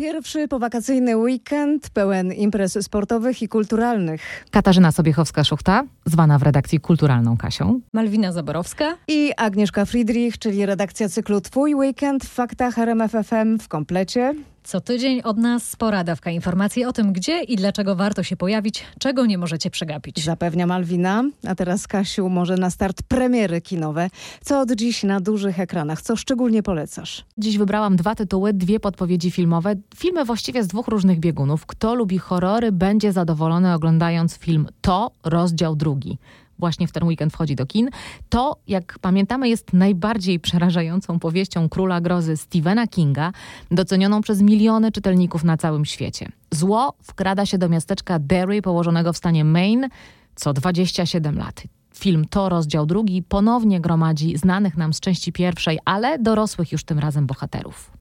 Pierwszy powakacyjny weekend pełen imprez sportowych i kulturalnych. Katarzyna Sobiechowska-Szuchta, zwana w redakcji kulturalną Kasią. Malwina Zaborowska. I Agnieszka Friedrich, czyli redakcja cyklu Twój Weekend w faktach RMFFM w komplecie. Co tydzień od nas pora dawka informacji o tym, gdzie i dlaczego warto się pojawić, czego nie możecie przegapić. Zapewnia Malwina. A teraz Kasiu, może na start premiery kinowe. Co od dziś na dużych ekranach? Co szczególnie polecasz? Dziś wybrałam dwa tytuły, dwie podpowiedzi filmowe. Filmy właściwie z dwóch różnych biegunów. Kto lubi horrory, będzie zadowolony oglądając film To, rozdział drugi właśnie w ten weekend wchodzi do kin. To, jak pamiętamy, jest najbardziej przerażającą powieścią króla grozy Stephena Kinga, docenioną przez miliony czytelników na całym świecie. Zło wkrada się do miasteczka Derry, położonego w stanie Maine, co 27 lat. Film to rozdział drugi ponownie gromadzi znanych nam z części pierwszej, ale dorosłych już tym razem bohaterów.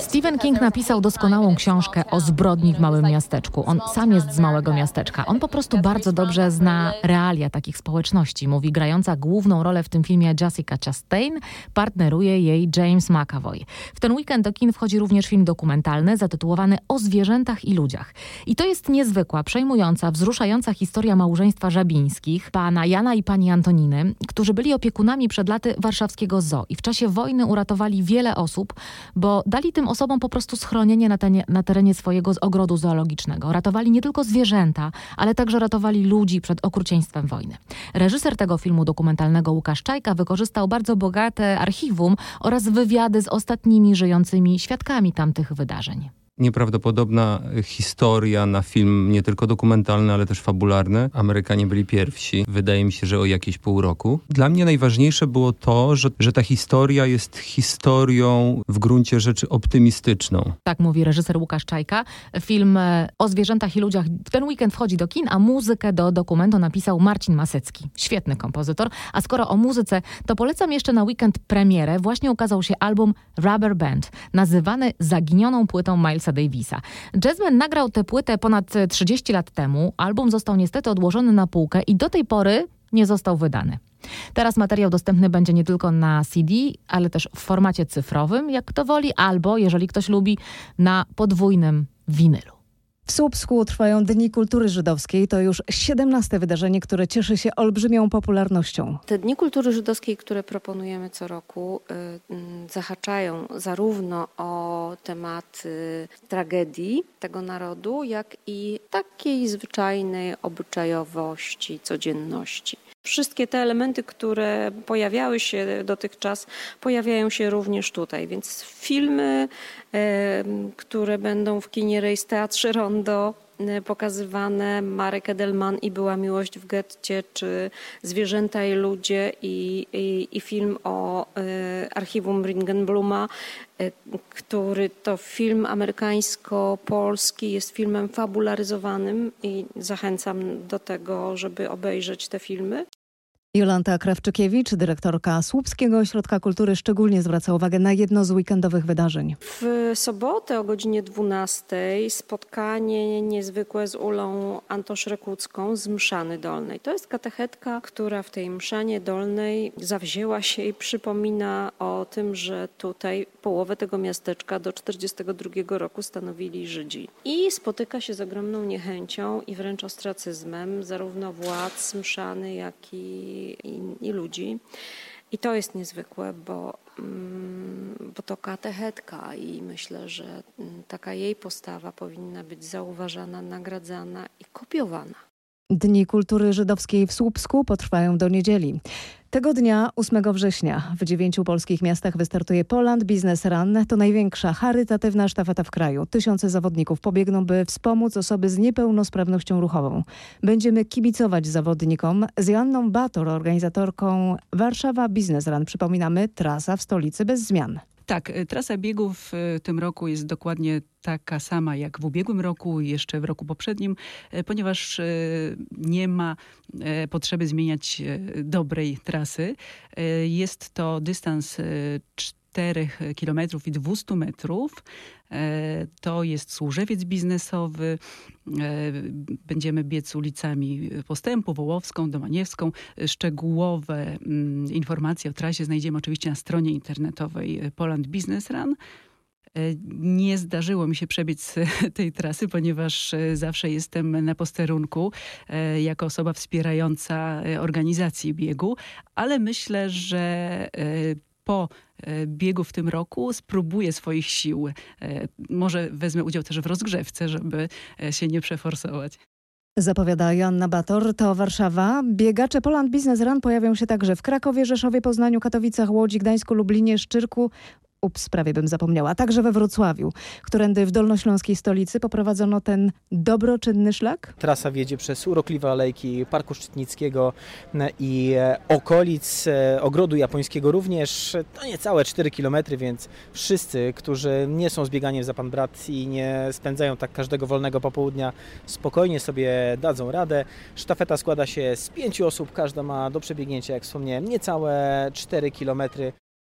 Stephen King napisał doskonałą książkę o zbrodni w małym miasteczku. On sam jest z małego miasteczka. On po prostu bardzo dobrze zna realia takich społeczności. Mówi grająca główną rolę w tym filmie Jessica Chastain, partneruje jej James McAvoy. W ten weekend do kin wchodzi również film dokumentalny zatytułowany O zwierzętach i ludziach. I to jest niezwykła, przejmująca, wzruszająca historia małżeństwa Żabińskich, pana Jana i pani Antoniny, którzy byli opiekunami przed laty warszawskiego zoo i w czasie wojny uratowali wiele osób, bo dali tym osobom po prostu schronienie na, na terenie swojego ogrodu zoologicznego. Ratowali nie tylko zwierzęta, ale także ratowali ludzi przed okrucieństwem wojny. Reżyser tego filmu dokumentalnego Łukasz Czajka wykorzystał bardzo bogate archiwum oraz wywiady z ostatnimi żyjącymi świadkami tamtych wydarzeń nieprawdopodobna historia na film nie tylko dokumentalny, ale też fabularny. Amerykanie byli pierwsi, wydaje mi się, że o jakieś pół roku. Dla mnie najważniejsze było to, że, że ta historia jest historią w gruncie rzeczy optymistyczną. Tak mówi reżyser Łukasz Czajka. Film e, o zwierzętach i ludziach ten weekend wchodzi do kin, a muzykę do dokumentu napisał Marcin Masecki. Świetny kompozytor. A skoro o muzyce, to polecam jeszcze na weekend premierę. Właśnie ukazał się album Rubber Band, nazywany zaginioną płytą Milesa Davisa. Jazzman nagrał tę płytę ponad 30 lat temu. Album został niestety odłożony na półkę i do tej pory nie został wydany. Teraz materiał dostępny będzie nie tylko na CD, ale też w formacie cyfrowym, jak kto woli, albo, jeżeli ktoś lubi, na podwójnym winylu. W Słupsku trwają Dni Kultury Żydowskiej. To już 17 wydarzenie, które cieszy się olbrzymią popularnością. Te Dni Kultury Żydowskiej, które proponujemy co roku, y, mm, zahaczają zarówno o tematy tragedii tego narodu, jak i takiej zwyczajnej obyczajowości, codzienności. Wszystkie te elementy, które pojawiały się dotychczas, pojawiają się również tutaj. Więc filmy, które będą w kinie Rejs Teatrze Rondo e, pokazywane, Marek Edelman i Była miłość w getcie, czy Zwierzęta i ludzie i, i, i film o y, archiwum Ringenbluma, który to film amerykańsko-polski, jest filmem fabularyzowanym i zachęcam do tego, żeby obejrzeć te filmy. Jolanta Krawczykiewicz, dyrektorka Słupskiego Ośrodka Kultury, szczególnie zwraca uwagę na jedno z weekendowych wydarzeń. W sobotę o godzinie 12 spotkanie niezwykłe z Ulą Antosz Rekucką z Mszany Dolnej. To jest katechetka, która w tej Mszanie Dolnej zawzięła się i przypomina o tym, że tutaj połowę tego miasteczka do 1942 roku stanowili Żydzi. I spotyka się z ogromną niechęcią i wręcz ostracyzmem zarówno władz Mszany, jak i i, i ludzi. I to jest niezwykłe, bo, mm, bo to katechetka i myślę, że mm, taka jej postawa powinna być zauważana, nagradzana i kopiowana. Dni Kultury Żydowskiej w Słupsku potrwają do niedzieli. Tego dnia, 8 września, w dziewięciu polskich miastach wystartuje Poland Business Run. To największa charytatywna sztafeta w kraju. Tysiące zawodników pobiegną, by wspomóc osoby z niepełnosprawnością ruchową. Będziemy kibicować zawodnikom z Joanną Bator, organizatorką Warszawa Business Run. Przypominamy, trasa w stolicy bez zmian. Tak, trasa biegu w tym roku jest dokładnie taka sama jak w ubiegłym roku i jeszcze w roku poprzednim, ponieważ nie ma potrzeby zmieniać dobrej trasy. Jest to dystans 4 km i 200 metrów. E, to jest służewiec biznesowy. E, będziemy biec ulicami Postępu, Wołowską, Domaniewską. Szczegółowe mm, informacje o trasie znajdziemy oczywiście na stronie internetowej Poland Business Run. E, nie zdarzyło mi się przebiec tej trasy, ponieważ zawsze jestem na posterunku jako osoba wspierająca organizacji biegu, ale myślę, że po e, biegu w tym roku spróbuję swoich sił. E, może wezmę udział też w rozgrzewce, żeby e, się nie przeforsować. Zapowiada Joanna Bator, to Warszawa. Biegacze Poland Business Run pojawią się także w Krakowie, Rzeszowie, Poznaniu, Katowicach, Łodzi, Gdańsku, Lublinie, Szczyrku, ups, prawie bym zapomniała, także we Wrocławiu, którędy w dolnośląskiej stolicy poprowadzono ten dobroczynny szlak. Trasa wiedzie przez urokliwe alejki Parku Szczytnickiego i e, okolic e, Ogrodu Japońskiego również. To niecałe 4 km, więc wszyscy, którzy nie są zbieganiem za pan brat i nie spędzają tak każdego wolnego popołudnia, spokojnie sobie dadzą radę. Sztafeta składa się z pięciu osób, każda ma do przebiegnięcia, jak wspomniałem, niecałe 4 km.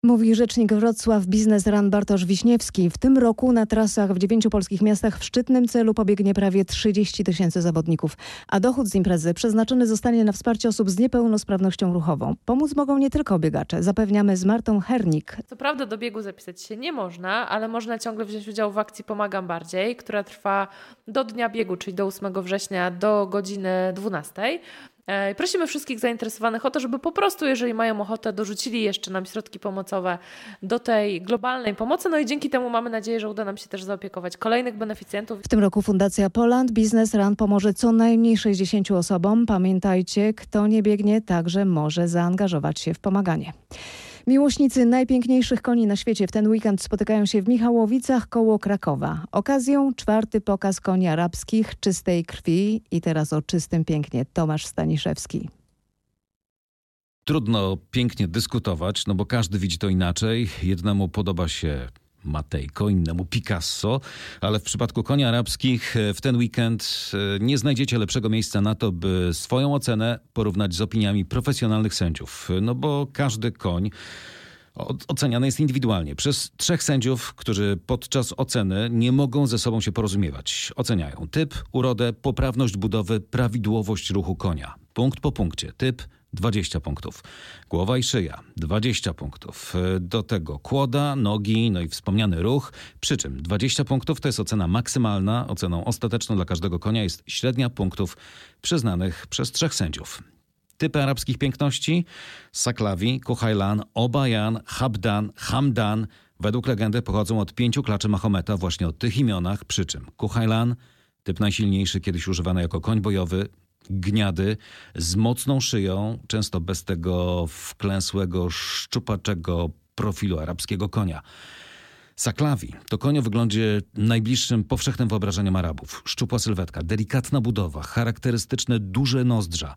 Mówi rzecznik Wrocław Biznes Run Bartosz Wiśniewski. W tym roku na trasach w dziewięciu polskich miastach w szczytnym celu pobiegnie prawie 30 tysięcy zawodników, a dochód z imprezy przeznaczony zostanie na wsparcie osób z niepełnosprawnością ruchową. Pomóc mogą nie tylko biegacze, zapewniamy z Martą Hernik. Co prawda do biegu zapisać się nie można, ale można ciągle wziąć udział w akcji Pomagam Bardziej, która trwa do dnia biegu, czyli do 8 września do godziny 12. E, prosimy wszystkich zainteresowanych o to, żeby po prostu, jeżeli mają ochotę, dorzucili jeszcze nam środki pomocowe do tej globalnej pomocy. No i dzięki temu mamy nadzieję, że uda nam się też zaopiekować kolejnych beneficjentów. W tym roku Fundacja Poland Business Run pomoże co najmniej 60 osobom. Pamiętajcie, kto nie biegnie, także może zaangażować się w pomaganie. Miłośnicy najpiękniejszych koni na świecie w ten weekend spotykają się w Michałowicach koło Krakowa. Okazją czwarty pokaz koni arabskich czystej krwi i teraz o czystym pięknie Tomasz Staniszewski. Trudno pięknie dyskutować, no bo każdy widzi to inaczej. Jednemu podoba się Matejko, innemu Picasso, ale w przypadku koni arabskich e, w ten weekend e, nie znajdziecie lepszego miejsca na to, by swoją ocenę porównać z opiniami profesjonalnych sędziów. No bo każdy koń oceniany jest indywidualnie przez trzech sędziów, którzy podczas oceny nie mogą ze sobą się porozumiewać. Oceniają typ, urodę, poprawność budowy, prawidłowość ruchu konia. Punkt po punkcie. Typ, 20 punktów. Głowa i szyja 20 punktów. Do tego kłoda, nogi, no i wspomniany ruch. Przy czym 20 punktów to jest ocena maksymalna. Oceną ostateczną dla każdego konia jest średnia punktów przyznanych przez trzech sędziów. Typy arabskich piękności: Saklawi, Kuhajlan, Obayan, Habdan, Hamdan. Według legendy pochodzą od pięciu klaczy Mahometa, właśnie o tych imionach, przy czym Kuhajlan, typ najsilniejszy, kiedyś używany jako koń bojowy, gniady z mocną szyją, często bez tego wklęsłego, szczupaczego profilu arabskiego konia. Saklawi to koń o wyglądzie najbliższym powszechnym wyobrażeniom Arabów. Szczupła sylwetka, delikatna budowa, charakterystyczne duże nozdrza.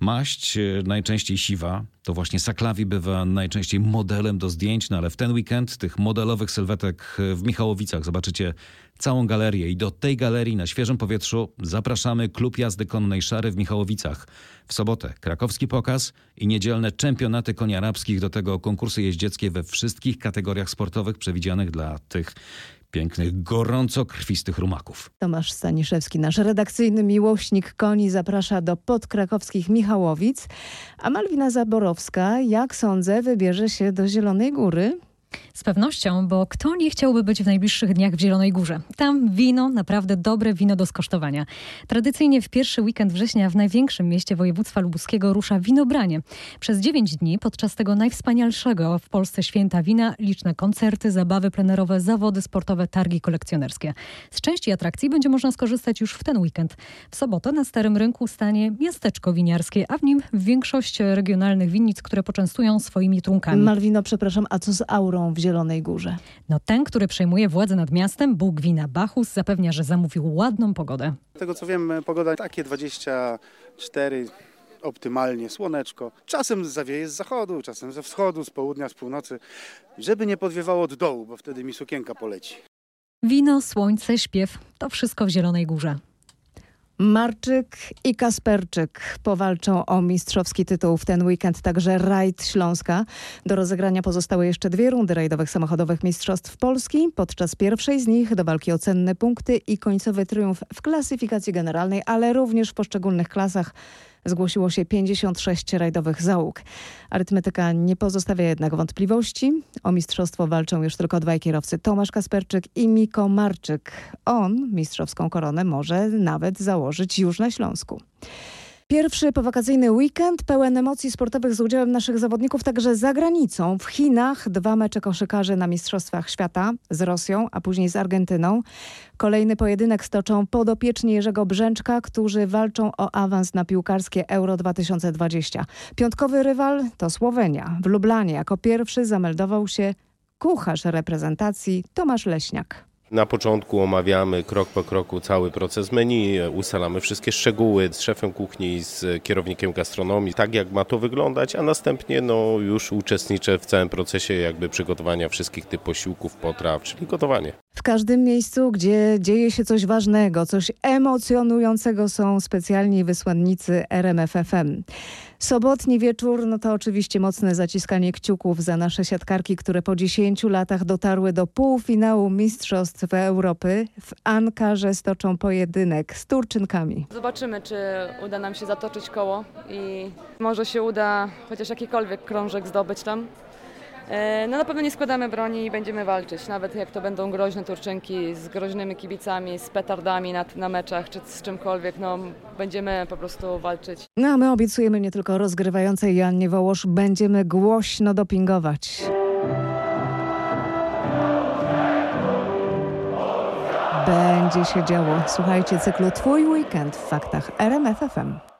Maść, e, najczęściej siwa, to właśnie Saklawi bywa najczęściej modelem do zdjęć, no ale w ten weekend tych modelowych sylwetek w Michałowicach zobaczycie całą galerię i do tej galerii na świeżym powietrzu zapraszamy Klub Jazdy Konnej Szary w Michałowicach. W sobotę krakowski pokaz i niedzielne czempionaty koni arabskich, do tego konkursy jeździeckie we wszystkich kategoriach sportowych przewidzianych dla tych pięknych, gorąco krwistych rumaków. Tomasz Staniszewski, nasz redakcyjny miłośnik koni, zaprasza do podkrakowskich Michałowic, a Malwina Zaborowska, jak sądzę, wybierze się do Zielonej Góry. Z pewnością, bo kto nie chciałby być w najbliższych dniach w Zielonej Górze? Tam wino, naprawdę dobre wino do skosztowania. Tradycyjnie w pierwszy weekend września w największym mieście województwa lubuskiego rusza winobranie. Przez dziewięć dni podczas tego najwspanialszego w Polsce święta wina liczne koncerty, zabawy plenerowe, zawody sportowe, targi kolekcjonerskie. Z części atrakcji będzie można skorzystać już w ten weekend. W sobotę na Starym Rynku stanie miasteczko winiarskie, a w nim większość regionalnych winnic, które poczęstują swoimi trunkami. Malwino, przepraszam, a co z aurą w Zielonej Górze. No ten, który przejmuje władzę nad miastem, Bóg wina Bachus, zapewnia, że zamówił ładną pogodę. Z tego co wiem, pogoda takie 24 optymalnie, słoneczko. Czasem zawieje z zachodu, czasem ze wschodu, z południa, z północy, żeby nie podwiewało od dołu, bo wtedy mi sukienka poleci. Wino, słońce, śpiew to wszystko w Zielonej Górze. Marczyk i Kasperczyk powalczą o mistrzowski tytuł w ten weekend, także rajd Śląska. Do rozegrania pozostały jeszcze dwie rundy rajdowych samochodowych Mistrzostw Polski. Podczas pierwszej z nich do walki o cenne punkty i końcowy triumf w klasyfikacji generalnej, ale również w poszczególnych klasach zgłosiło się 56 rajdowych załóg. Arytmetyka nie pozostawia jednak wątpliwości. O mistrzostwo walczą już tylko dwaj kierowcy, Tomasz Kasperczyk i Miko Marczyk. On mistrzowską koronę może nawet założyć już na Śląsku. Pierwszy powakacyjny weekend pełen emocji sportowych z udziałem naszych zawodników także za granicą. W Chinach dwa mecze koszykarzy na Mistrzostwach Świata z Rosją, a później z Argentyną. Kolejny pojedynek stoczą podopieczni Jerzego Brzęczka, którzy walczą o awans na piłkarskie Euro 2020. Piątkowy rywal to Słowenia. W Lublanie jako pierwszy zameldował się kucharz reprezentacji Tomasz Leśniak. Na początku omawiamy krok po kroku cały proces menu, ustalamy wszystkie szczegóły z szefem kuchni, z kierownikiem gastronomii, tak jak ma to wyglądać, a następnie no, już uczestniczę w całym procesie jakby przygotowania wszystkich tych posiłków, potraw, czyli gotowanie. W każdym miejscu, gdzie dzieje się coś ważnego, coś emocjonującego są specjalni wysłannicy RMFFM. Sobotni wieczór, no to oczywiście mocne zaciskanie kciuków za nasze siatkarki, które po 10 latach dotarły do półfinału Mistrzostw Europy. W Ankarze stoczą pojedynek z Turczynkami. Zobaczymy, czy uda nam się zatoczyć koło i może się uda chociaż jakikolwiek krążek zdobyć tam. No na pewno nie składamy broni i będziemy walczyć, nawet jak to będą groźne Turczynki z groźnymi kibicami, z petardami na, na meczach czy z czymkolwiek, no będziemy po prostu walczyć. No a my obiecujemy nie tylko rozgrywającej Jannie Wołosz, będziemy głośno dopingować. Będzie się działo. Słuchajcie cyklu Twój weekend w faktach RMFFM.